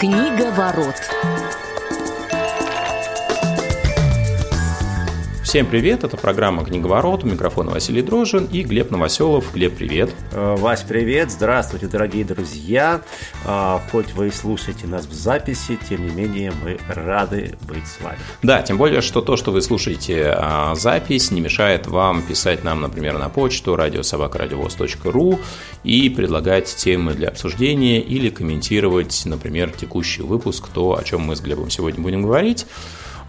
Книга ворот. Всем привет, это программа «Книговорот», у микрофона Василий Дрожин и Глеб Новоселов. Глеб, привет. Э, Вась, привет, здравствуйте, дорогие друзья. А, хоть вы и слушаете нас в записи, тем не менее мы рады быть с вами. Да, тем более, что то, что вы слушаете а, запись, не мешает вам писать нам, например, на почту радиособакарадиовоз.ру и предлагать темы для обсуждения или комментировать, например, текущий выпуск, то, о чем мы с Глебом сегодня будем говорить.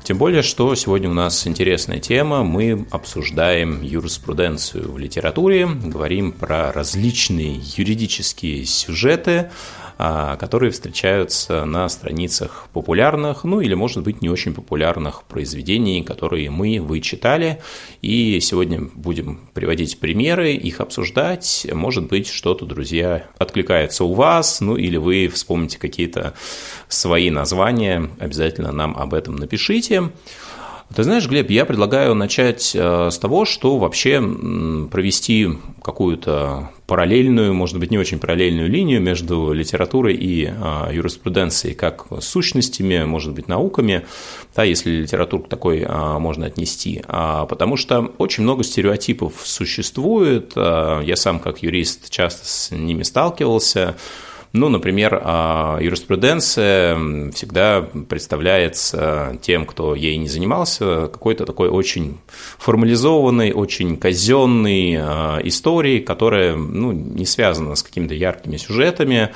Тем более, что сегодня у нас интересная тема. Мы обсуждаем юриспруденцию в литературе, говорим про различные юридические сюжеты, которые встречаются на страницах популярных, ну или, может быть, не очень популярных произведений, которые мы, вы читали. И сегодня будем приводить примеры, их обсуждать. Может быть, что-то, друзья, откликается у вас, ну или вы вспомните какие-то свои названия, обязательно нам об этом напишите. Ты знаешь, Глеб, я предлагаю начать э, с того, что вообще провести какую-то параллельную, может быть, не очень параллельную линию между литературой и э, юриспруденцией, как сущностями, может быть, науками, да, если литературу такой э, можно отнести. А, потому что очень много стереотипов существует. Я сам, как юрист, часто с ними сталкивался. Ну, например, а, юриспруденция всегда представляется тем, кто ей не занимался, какой-то такой очень формализованной, очень казенной а, историей, которая ну, не связана с какими-то яркими сюжетами,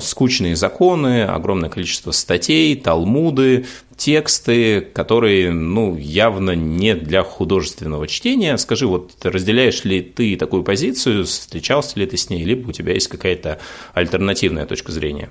скучные законы, огромное количество статей, талмуды, тексты, которые, ну, явно не для художественного чтения. Скажи, вот разделяешь ли ты такую позицию, встречался ли ты с ней, либо у тебя есть какая-то альтернативная точка зрения?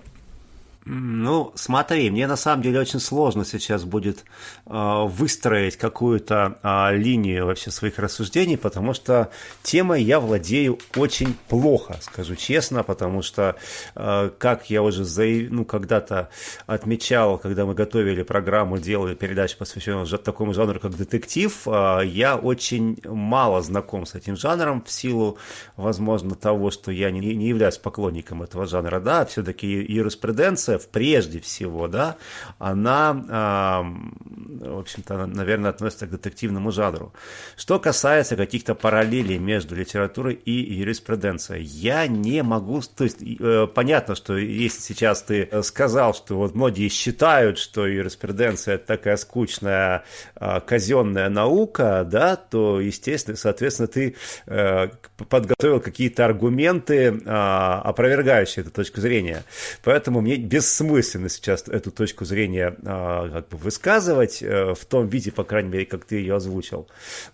Ну, смотри, мне на самом деле очень сложно сейчас будет э, выстроить какую-то э, линию вообще своих рассуждений, потому что темой я владею очень плохо, скажу честно, потому что, э, как я уже заяв... ну, когда-то отмечал, когда мы готовили программу, делали передачу, посвященную такому жанру, как детектив, э, я очень мало знаком с этим жанром в силу, возможно, того, что я не, не являюсь поклонником этого жанра, да, все-таки юриспруденция РФ прежде всего, да, она, в общем-то, наверное, относится к детективному жанру. Что касается каких-то параллелей между литературой и юриспруденцией, я не могу, то есть э, понятно, что если сейчас ты сказал, что вот многие считают, что юриспруденция это такая скучная а, казенная наука, да, то, естественно, соответственно, ты э, подготовил какие-то аргументы, а, опровергающие эту точку зрения. Поэтому мне без бессмысленно сейчас эту точку зрения а, как бы высказывать а, в том виде, по крайней мере, как ты ее озвучил.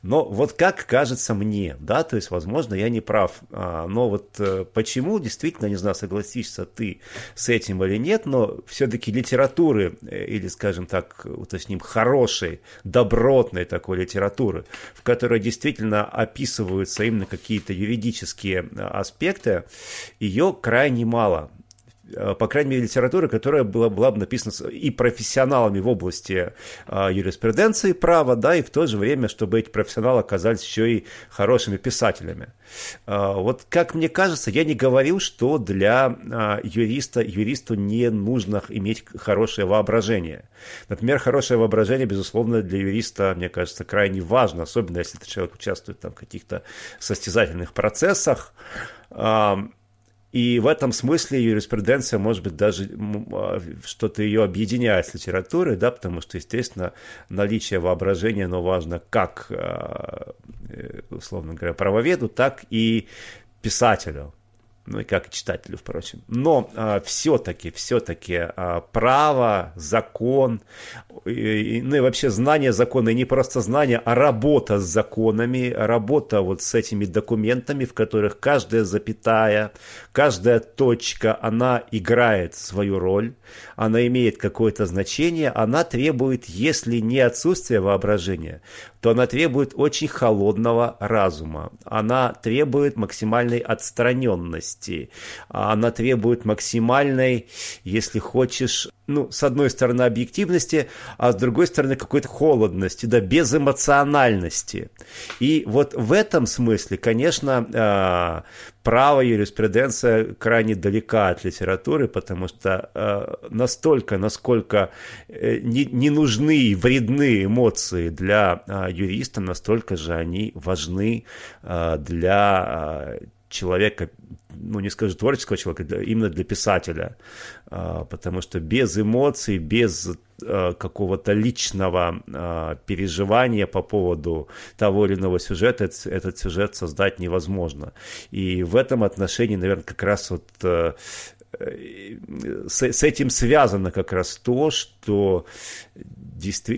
Но вот как кажется мне, да, то есть, возможно, я не прав, а, но вот а, почему, действительно, не знаю, согласишься ты с этим или нет, но все-таки литературы, э, или, скажем так, уточним, хорошей, добротной такой литературы, в которой действительно описываются именно какие-то юридические аспекты, ее крайне мало. Э, по крайней мере, литературы, которая была, была бы написана и профессионалами в области а, юриспруденции права, да, и в то же время, чтобы эти профессионалы оказались еще и хорошими писателями. А, вот как мне кажется, я не говорил, что для юриста, юристу не нужно иметь хорошее воображение. Например, хорошее воображение, безусловно, для юриста, мне кажется, крайне важно, особенно если этот человек участвует там, в каких-то состязательных процессах. И в этом смысле юриспруденция, может быть, даже а, что-то ее объединяет с литературой, да, потому что, естественно, наличие воображения, оно важно как, а, э, условно говоря, правоведу, так и писателю ну и как читателю, впрочем. Но а, все-таки, все-таки а, право, закон, и, ну и вообще знание закона, и не просто знание, а работа с законами, работа вот с этими документами, в которых каждая запятая, каждая точка, она играет свою роль, она имеет какое-то значение, она требует, если не отсутствие воображения, то она требует очень холодного разума, она требует максимальной отстраненности, она требует максимальной, если хочешь, ну, с одной стороны, объективности, а с другой стороны, какой-то холодности, да, безэмоциональности. И вот в этом смысле, конечно, а, право юриспруденция крайне далека от литературы, потому что а, настолько, насколько э, не нужны и вредны эмоции для а, юриста, настолько же они важны для человека, ну не скажу творческого человека, именно для писателя, а, потому что без эмоций, без какого-то личного переживания по поводу того или иного сюжета этот сюжет создать невозможно. И в этом отношении, наверное, как раз вот э, с, с этим связано как раз то, что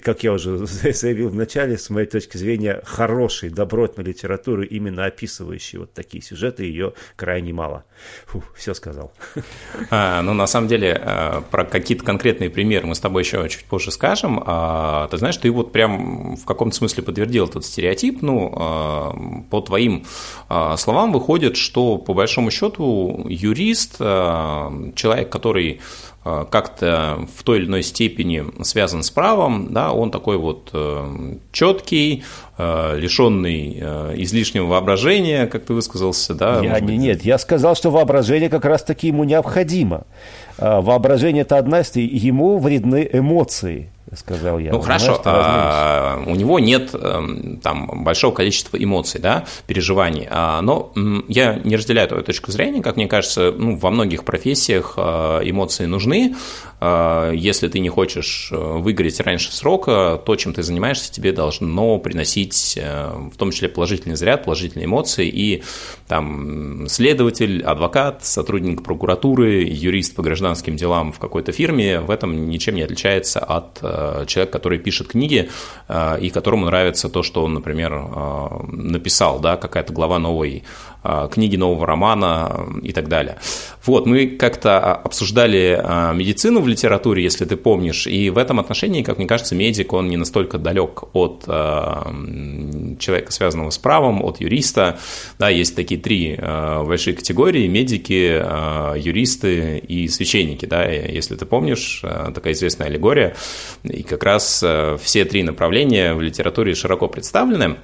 как я уже заявил в начале, с моей точки зрения, хорошей, добротной литературы, именно описывающей вот такие сюжеты, ее крайне мало. Фу, все сказал. А, ну, на самом деле, а, про какие-то конкретные примеры мы с тобой еще чуть позже скажем. А, ты знаешь, ты вот прям в каком-то смысле подтвердил этот стереотип. Ну, а, по твоим словам выходит, что по большому счету юрист, человек, который Э, как-то в той или иной степени связан с правом, да, он такой вот э, четкий, э, лишенный излишнего воображения, как ты высказался, да? Я, не, нет, я сказал, что воображение как раз-таки ему необходимо. Воображение – это одна из, ему вредны эмоции сказал я. Ну хорошо, а, у него нет эм, там большого количества эмоций, да, переживаний, а, но я не разделяю твою точку зрения, как мне кажется, ну, во многих профессиях а, эмоции нужны, а, если ты не хочешь э, выиграть раньше срока, то, чем ты занимаешься, тебе должно приносить э, в том числе положительный заряд, положительные эмоции, и там следователь, адвокат, сотрудник прокуратуры, юрист по гражданским делам в какой-то фирме в этом ничем не отличается от э, человека, который пишет книги и которому нравится то, что он, например, написал, да, какая-то глава новой книги нового романа и так далее. Вот, мы как-то обсуждали а, медицину в литературе, если ты помнишь, и в этом отношении, как мне кажется, медик, он не настолько далек от а, человека, связанного с правом, от юриста. Да, есть такие три большие категории – медики, юристы и священники. Да, если ты помнишь, такая известная аллегория. И как раз все три направления в литературе широко представлены.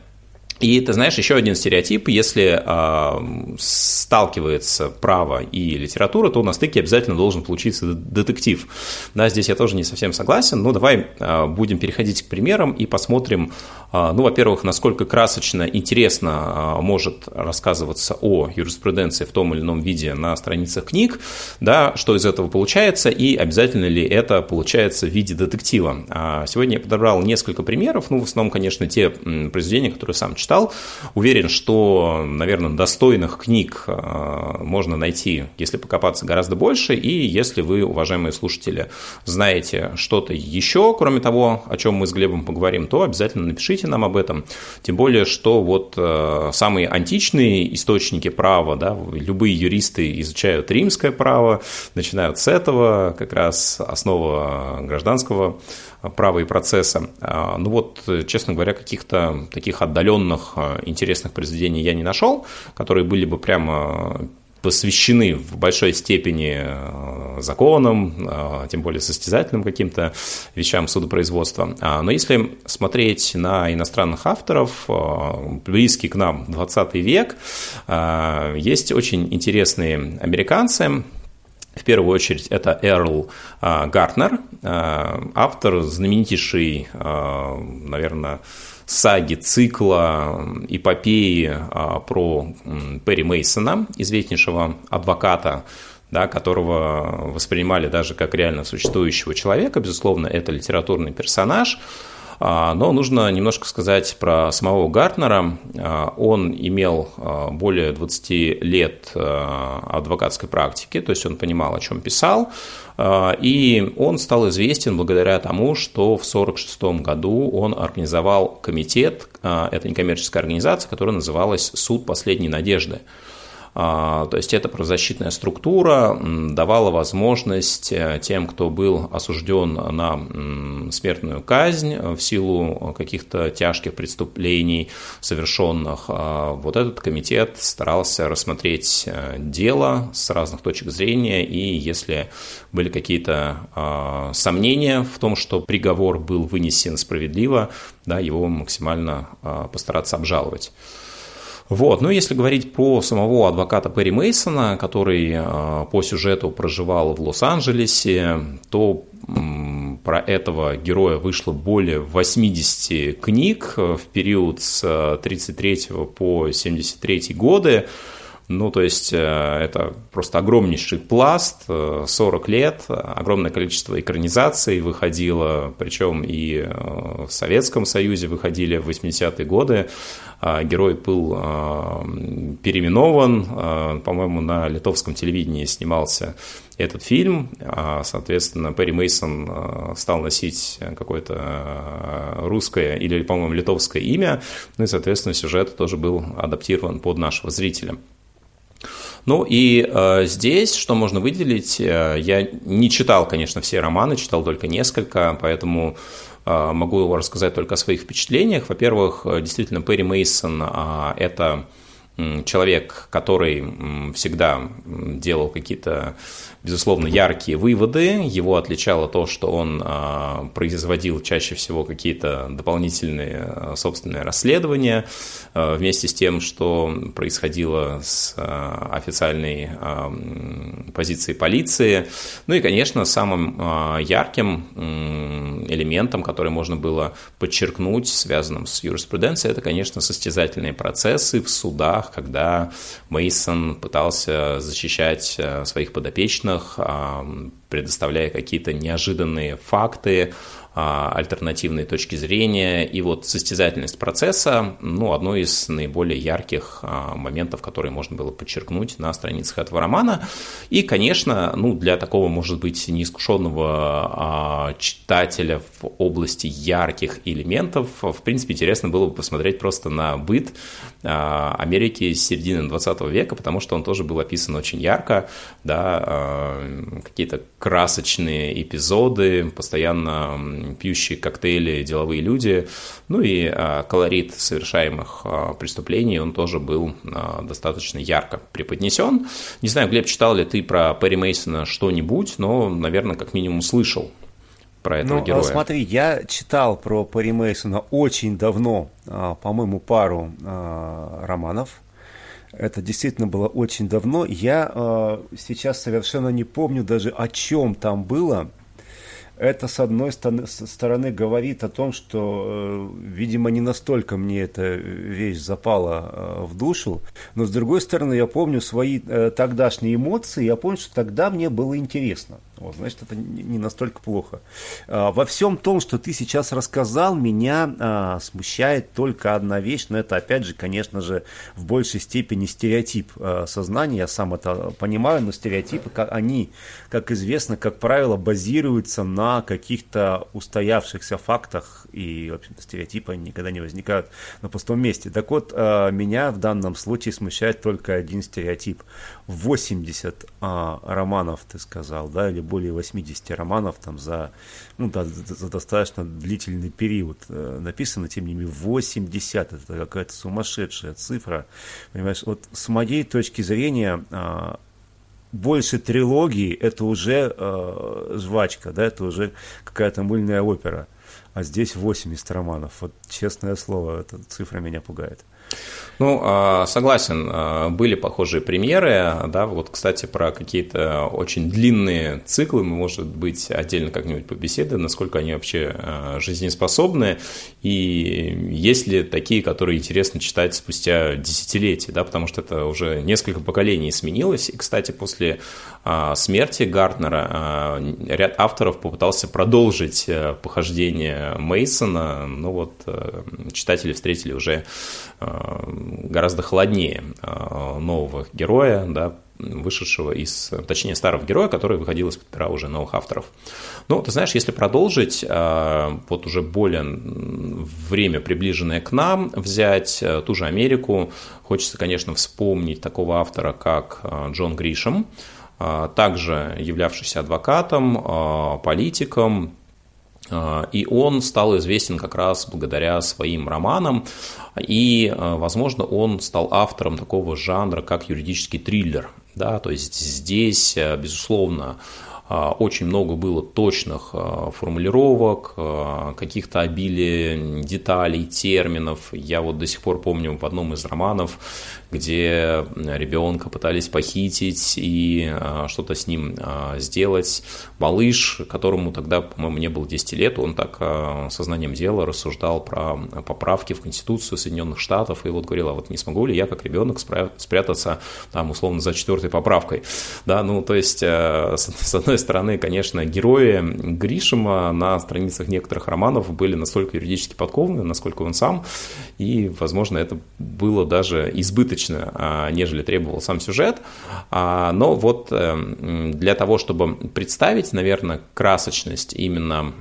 И ты знаешь, еще один стереотип, если э, сталкивается право и литература, то на стыке обязательно должен получиться детектив. Да, здесь я тоже не совсем согласен, но давай э, будем переходить к примерам и посмотрим, э, ну, во-первых, насколько красочно, интересно э, может рассказываться о юриспруденции в том или ином виде на страницах книг, да, что из этого получается и обязательно ли это получается в виде детектива. А сегодня я подобрал несколько примеров, ну, в основном, конечно, те произведения, которые сам читал, читал. Уверен, что, наверное, достойных книг э, можно найти, если покопаться, гораздо больше. И если вы, уважаемые слушатели, знаете что-то еще, кроме того, о чем мы с Глебом поговорим, то обязательно напишите нам об этом. Тем более, что вот э, самые античные источники права, да, любые юристы изучают римское право, начинают с этого, как раз основа гражданского права и процесса. А, ну вот, честно говоря, каких-то таких отдаленных а, интересных произведений я не нашел, которые были бы прямо посвящены в большой степени а, законам, тем более состязательным каким-то вещам судопроизводства. Но если смотреть на иностранных авторов, близкий к нам 20 век, есть очень интересные американцы, в первую очередь это Эрл а, Гартнер, а, автор знаменитейшей, а, наверное, саги, цикла, эпопеи про Перри Мейсона, известнейшего адвоката, да, которого воспринимали даже как реально существующего человека. Безусловно, это литературный персонаж. А, но нужно немножко сказать про самого Гартнера. А, он имел а, более 20 лет адвокатской практики, то есть он понимал, о чем писал. И он стал известен благодаря тому, что в 1946 году он организовал комитет, это некоммерческая организация, которая называлась «Суд последней надежды». То есть эта правозащитная структура давала возможность тем, кто был осужден на смертную казнь в силу каких-то тяжких преступлений, совершенных, вот этот комитет старался рассмотреть дело с разных точек зрения, и если были какие-то сомнения в том, что приговор был вынесен справедливо, да, его максимально а, постараться обжаловать. Вот. Ну, если говорить про самого адвоката Перри Мейсона, который а, по сюжету проживал в Лос-Анджелесе, то про этого героя вышло более 80 книг в период с 33 по 73 годы. Ну, то есть э, это просто огромнейший пласт, 40 э, лет, огромное количество экранизаций выходило, причем и э, в Советском Союзе выходили в 80-е годы. А герой был переименован, по-моему, на литовском телевидении снимался этот фильм. А, соответственно, Перри Мейсон стал носить какое-то русское или, по-моему, литовское имя. Ну и, соответственно, сюжет тоже был адаптирован под нашего зрителя. Ну и э, здесь, что можно выделить, э, я не читал, конечно, все романы, читал только несколько, поэтому э, могу рассказать только о своих впечатлениях. Во-первых, э, действительно, Перри Мейсон э, – это человек, который всегда делал какие-то безусловно, яркие выводы. Его отличало то, что он а, производил чаще всего какие-то дополнительные а, собственные расследования, а, вместе с тем, что происходило с официальной позиции полиции. Ну и, конечно, самым ярким элементом, который можно было подчеркнуть, связанным с юриспруденцией, это, конечно, состязательные процессы в судах, когда Мейсон пытался защищать своих подопечных животных, предоставляя какие-то неожиданные факты, а, альтернативные точки зрения. И вот состязательность процесса, ну, одно из наиболее ярких а, моментов, которые можно было подчеркнуть на страницах этого романа. И, конечно, ну, для такого, может быть, неискушенного а, читателя в области ярких элементов, в принципе, интересно было бы посмотреть просто на быт Америки с середины 20 века, потому что он тоже был описан очень ярко, да, какие-то красочные эпизоды, постоянно пьющие коктейли деловые люди. Ну и а, колорит совершаемых а, преступлений, он тоже был а, достаточно ярко преподнесен. Не знаю, Глеб, читал ли ты про Перри Мейсона что-нибудь, но, наверное, как минимум слышал про этого ну, героя. Смотри, я читал про Перри Мейсона очень давно, по-моему, пару романов. Это действительно было очень давно. Я сейчас совершенно не помню даже о чем там было это, с одной стороны, говорит о том, что, э, видимо, не настолько мне эта вещь запала э, в душу, но, с другой стороны, я помню свои э, тогдашние эмоции, я помню, что тогда мне было интересно. Вот, значит, это не настолько плохо. А, во всем том, что ты сейчас рассказал, меня а, смущает только одна вещь, но это, опять же, конечно же, в большей степени стереотип а, сознания, я сам это понимаю, но стереотипы, как, они, как известно, как правило, базируются на каких-то устоявшихся фактах, и, в общем-то, стереотипы никогда не возникают на пустом месте. Так вот, меня в данном случае смущает только один стереотип. 80 романов, ты сказал, да, или более 80 романов там за, ну, да, за достаточно длительный период э, написано, тем не менее 80, это какая-то сумасшедшая цифра, понимаешь, вот с моей точки зрения а, больше трилогии это уже э, жвачка, да, это уже какая-то мыльная опера, а здесь 80 романов, вот честное слово, эта цифра меня пугает. Ну, а, согласен, а, были похожие примеры, да, вот, кстати, про какие-то очень длинные циклы мы, может быть, отдельно как-нибудь побеседуем, насколько они вообще а, жизнеспособны, и есть ли такие, которые интересно читать спустя десятилетия, да, потому что это уже несколько поколений сменилось, и, кстати, после смерти Гартнера ряд авторов попытался продолжить похождение Мейсона, ну вот читатели встретили уже гораздо холоднее нового героя, да, вышедшего из, точнее, старого героя, который выходил из-под пера уже новых авторов. Ну, ты знаешь, если продолжить, вот уже более время, приближенное к нам, взять ту же Америку, хочется, конечно, вспомнить такого автора, как Джон Гришем, также являвшийся адвокатом, политиком, и он стал известен как раз благодаря своим романам, и, а, возможно, он стал автором такого жанра, как юридический триллер. Да, то есть здесь, а, безусловно, очень много было точных формулировок, каких-то обилия деталей, терминов. Я вот до сих пор помню в одном из романов где ребенка пытались похитить и а, что-то с ним а, сделать. Малыш, которому тогда, по-моему, не было 10 лет, он так а, сознанием дела рассуждал про поправки в Конституцию Соединенных Штатов и вот говорил, а вот не смогу ли я, как ребенок, спрятаться там условно за четвертой поправкой. Да, ну, то есть, с одной стороны, конечно, герои Гришима на страницах некоторых романов были настолько юридически подкованы, насколько он сам, и, возможно, это было даже избыточно а, нежели требовал сам сюжет. А, но вот э, для того, чтобы представить, наверное, красочность именно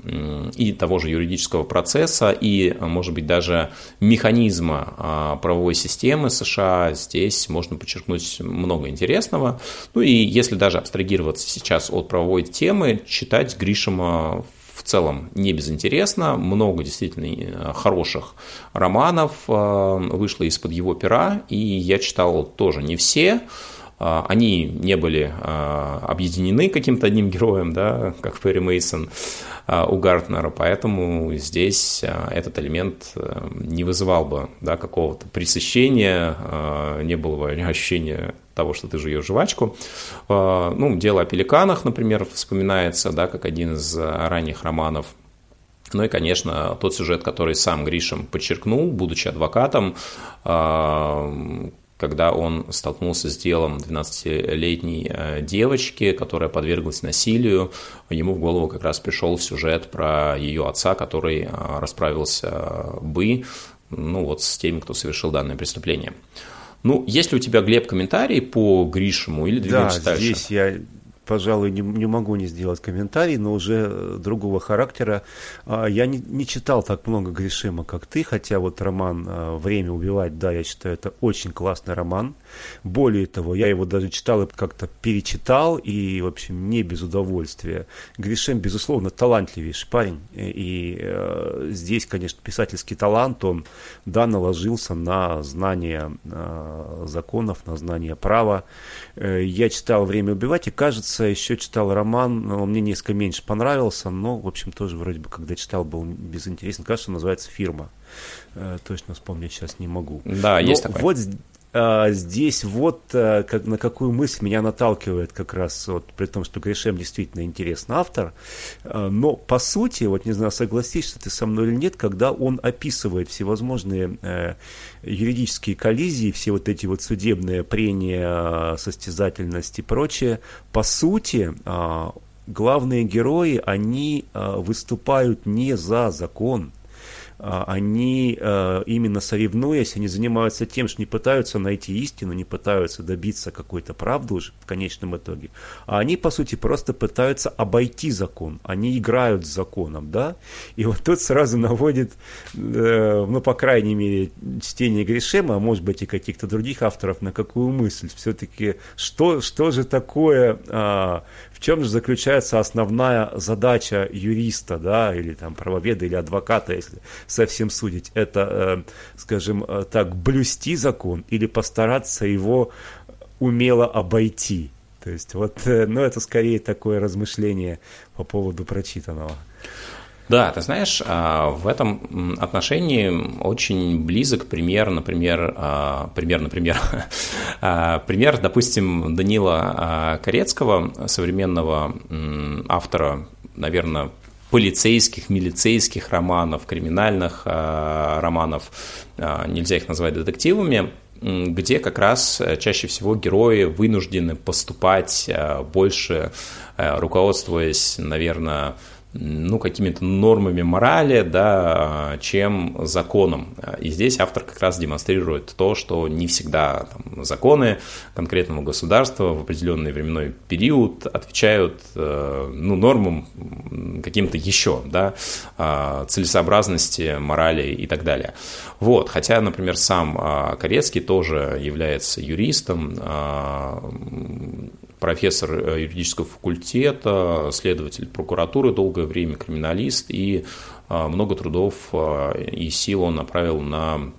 и того же юридического процесса, и, может быть, даже механизма а, правовой системы США, здесь можно подчеркнуть много интересного. Ну и если даже абстрагироваться сейчас от правовой темы, читать Гришима в целом. Не безинтересно, много действительно э, хороших романов э, вышло из-под его пера, и я читал тоже не все, они не были объединены каким-то одним героем, да, как Перри Мейсон у Гартнера, поэтому здесь этот элемент не вызывал бы да, какого-то пресыщения, не было бы ощущения того, что ты жуешь жвачку. А, ну, дело о пеликанах, например, вспоминается, да, как один из ранних романов ну и, конечно, тот сюжет, который сам Гришем подчеркнул, будучи адвокатом, а, когда он столкнулся с делом 12-летней э, девочки, которая подверглась насилию, ему в голову как раз пришел сюжет про ее отца, который а, расправился бы ну, вот с теми, кто совершил данное преступление. Ну, есть ли у тебя, Глеб, комментарий по Гришему или двигаемся да, дальше? здесь я пожалуй, не, не могу не сделать комментарий, но уже э, другого характера. А, я не, не читал так много Гришима, как ты, хотя вот роман э, «Время убивать», да, я считаю, это очень классный роман. Более того, я его даже читал и как-то перечитал, и, в общем, не без удовольствия. Гришем, безусловно, талантливейший парень, и, и э, здесь, конечно, писательский талант, он, да, наложился на знание э, законов, на знание права. Э, я читал «Время убивать», и, кажется, кажется, еще читал роман, он мне несколько меньше понравился, но, в общем, тоже вроде бы, когда читал, был безинтересен. Кажется, называется «Фирма». Э, точно вспомнить сейчас не могу. Да, но есть такое. Вот здесь вот а, как, на какую мысль меня наталкивает как раз, вот, при том, что Гришем действительно интересный автор, а, но по сути, вот не знаю, согласишься ты со мной или нет, когда он описывает всевозможные а, юридические коллизии, все вот эти вот судебные прения, состязательность и прочее, по сути, а, главные герои, они а, выступают не за закон, а, они а, именно соревнуясь, они занимаются тем, что не пытаются найти истину, не пытаются добиться какой-то правды уже в конечном итоге, а они, по сути, просто пытаются обойти закон, они играют с законом, да, и вот тут сразу наводит, э, ну, по крайней мере, чтение Гришема, а может быть и каких-то других авторов, на какую мысль, все-таки, что, что же такое а, чем же заключается основная задача юриста, да, или там правоведа, или адвоката, если совсем судить? Это, э, скажем э, так, блюсти закон или постараться его умело обойти? То есть вот, э, ну, это скорее такое размышление по поводу прочитанного. Да, ты знаешь, а, в этом отношении очень близок пример, например, а, пример, например, а, пример, допустим, Данила Корецкого, современного автора, наверное, полицейских, милицейских романов, криминальных романов, нельзя их назвать детективами, где как раз чаще всего герои вынуждены поступать больше, руководствуясь, наверное, ну, какими-то нормами морали, да, чем законом. И здесь автор как раз демонстрирует то, что не всегда там, законы конкретного государства в определенный временной период отвечают э, ну, нормам каким-то еще, да, а, целесообразности, морали и так далее. Вот, хотя, например, сам а, Корецкий тоже является юристом, а, профессор э, юридического факультета, следователь прокуратуры долгое время, криминалист, и а, много трудов а, и сил он направил на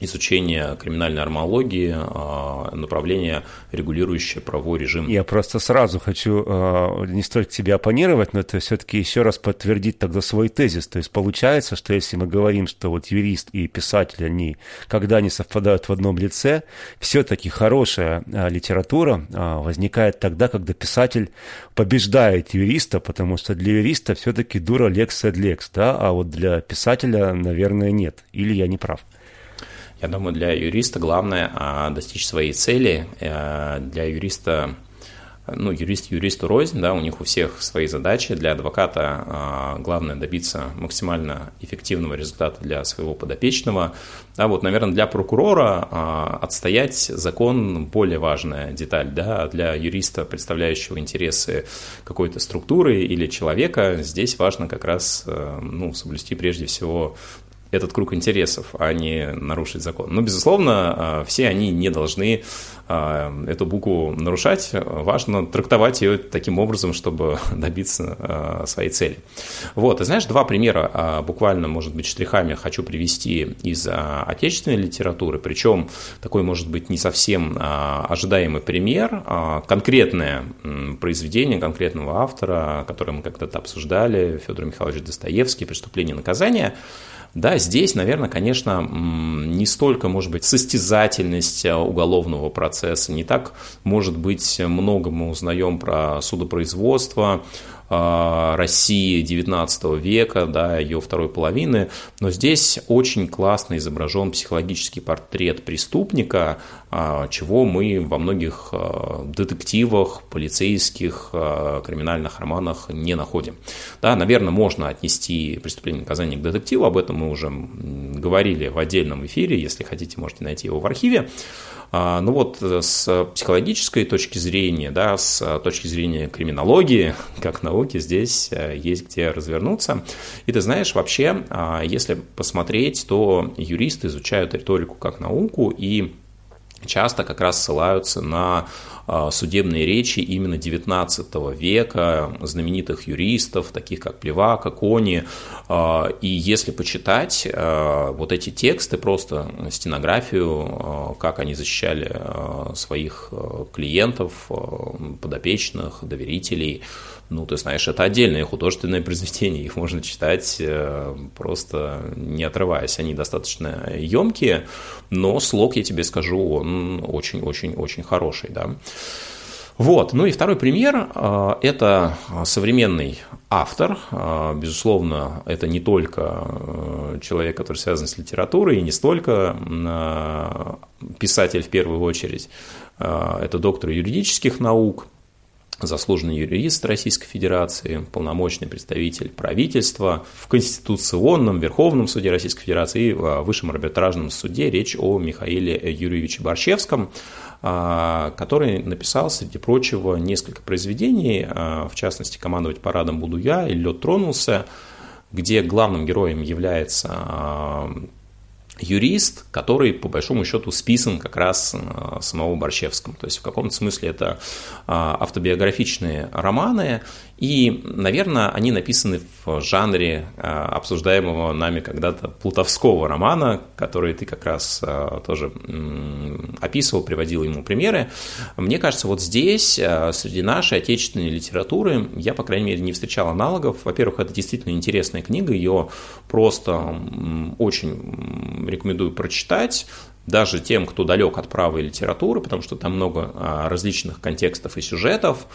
изучение криминальной армологии, а, направление, регулирующее правовой режим. Я просто сразу хочу а, не столько тебе оппонировать, но это все-таки еще раз подтвердить тогда свой тезис. То есть получается, что если мы говорим, что вот юрист и писатель, они когда они совпадают в одном лице, все-таки хорошая а, литература возникает тогда, когда писатель побеждает юриста, потому что для юриста все-таки дура лекс эд лекс, да, а вот для писателя, наверное, нет. Или я не прав? Я думаю, для юриста главное а, достичь своей цели. Э, для юриста, ну, юрист юристу рознь, да, у них у всех свои задачи. Для адвоката а, главное добиться максимально эффективного результата для своего подопечного. А вот, наверное, для прокурора а, отстоять закон более важная деталь, да, для юриста, представляющего интересы какой-то структуры или человека, здесь важно как раз, э, ну, соблюсти прежде всего этот круг интересов, а не нарушить закон. Но, безусловно, а, все они не должны а, эту букву нарушать. Важно трактовать ее таким образом, чтобы добиться а, своей цели. Вот, и знаешь, два примера, буквально, может быть, штрихами хочу привести из отечественной литературы, причем такой, может быть, не совсем ожидаемый пример, конкретное произведение конкретного автора, которое мы когда-то обсуждали, Федор Михайлович Достоевский «Преступление и наказание», да, здесь, наверное, конечно, не столько, может быть, состязательность э, уголовного процесса, не так, может быть, много мы узнаем про судопроизводство, России XIX века, да, ее второй половины, но здесь очень классно изображен психологический портрет преступника, а, чего мы во многих а, детективах, полицейских, криминальных романах не находим. Да, наверное, можно отнести преступление наказания к детективу, об этом мы уже говорили в отдельном эфире, если хотите, можете найти его в архиве. А, ну вот э, с психологической точки зрения, да, с точки зрения криминологии, как науки, здесь э, есть где развернуться. И ты знаешь, вообще, а, если посмотреть, то юристы изучают риторику как науку и часто как раз ссылаются на а, судебные речи именно XIX века, знаменитых юристов, таких как Плевака, Кони. А, и если почитать а, вот эти тексты, просто стенографию, как они защищали своих клиентов, подопечных, доверителей, ну, ты знаешь, это отдельные художественные произведения, их можно читать э, просто не отрываясь. Они достаточно емкие, но слог, я тебе скажу, он очень-очень-очень хороший, да. Вот. Ну и второй пример э, – это современный автор. Э, безусловно, это не только человек, который связан с литературой, и не столько писатель в первую очередь. Это доктор юридических наук, заслуженный юрист Российской Федерации, полномочный представитель правительства в Конституционном Верховном суде Российской Федерации и в Высшем арбитражном суде. Речь о Михаиле Юрьевиче Борщевском, а, который написал, среди прочего, несколько произведений, а, в частности, «Командовать парадом буду я» и «Лед тронулся», где главным героем является а, юрист, который, по большому счету, списан как раз э, самого Борщевского. То есть, в каком-то смысле это а, автобиографичные романы, и, наверное, они написаны в жанре а, обсуждаемого нами когда-то плутовского романа, который ты как раз а, тоже описывал, приводил ему примеры. Мне кажется, вот здесь, а, среди нашей отечественной литературы, я, по крайней мере, не встречал аналогов. Во-первых, это действительно интересная книга, ее просто очень рекомендую прочитать даже тем, кто далек от правой литературы, потому что там много различных контекстов и сюжетов.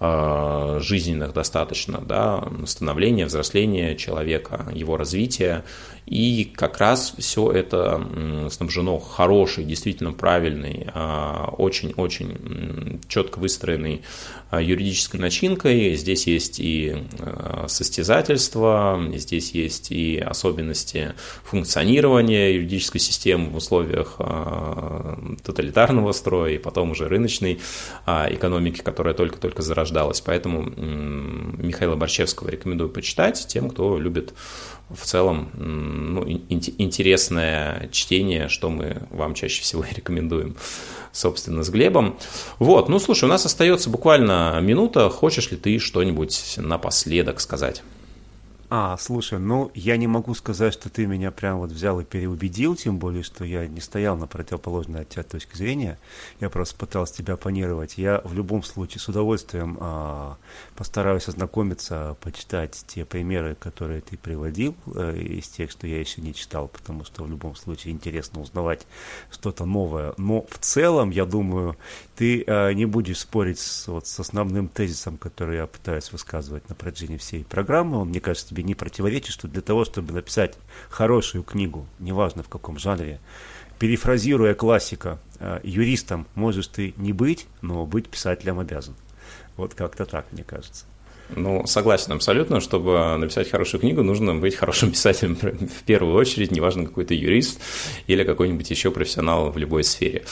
Жизненных достаточно, да, становления, взросления человека, его развития. И как раз все это снабжено хорошей, действительно правильной, очень-очень четко выстроенной юридической начинкой. Здесь есть и состязательство, здесь есть и особенности функционирования юридической системы в условиях тоталитарного строя и потом уже рыночной экономики, которая только-только зарождалась. Поэтому Михаила Борщевского рекомендую почитать тем, кто любит в целом ну, интересное чтение, что мы вам чаще всего рекомендуем, собственно, с Глебом. Вот, ну слушай, у нас остается буквально минута. Хочешь ли ты что-нибудь напоследок сказать? А, слушай, ну, я не могу сказать, что ты меня прям вот взял и переубедил, тем более, что я не стоял на противоположной от тебя точки зрения. Я просто пытался тебя оппонировать. Я в любом случае с удовольствием а, постараюсь ознакомиться, почитать те примеры, которые ты приводил а, из тех, что я еще не читал, потому что в любом случае интересно узнавать что-то новое. Но в целом, я думаю, ты а, не будешь спорить с, вот, с основным тезисом, который я пытаюсь высказывать на протяжении всей программы. Он, мне кажется, тебе не противоречит, что для того, чтобы написать хорошую книгу, неважно в каком жанре, перефразируя классика, э, юристом можешь ты не быть, но быть писателем обязан. Вот как-то так, мне кажется. Ну, согласен абсолютно. Чтобы написать хорошую книгу, нужно быть хорошим писателем в первую очередь, неважно, какой то юрист или какой-нибудь еще профессионал в любой сфере.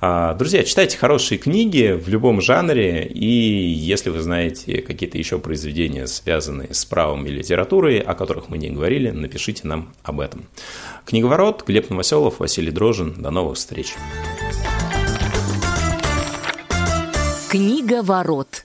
А, друзья, читайте хорошие книги в любом жанре, и если вы знаете какие-то еще произведения, связанные с правом и литературой, о которых мы не говорили, напишите нам об этом. Книговорот, Глеб Новоселов, Василий Дрожин. До новых встреч. Книга ворот.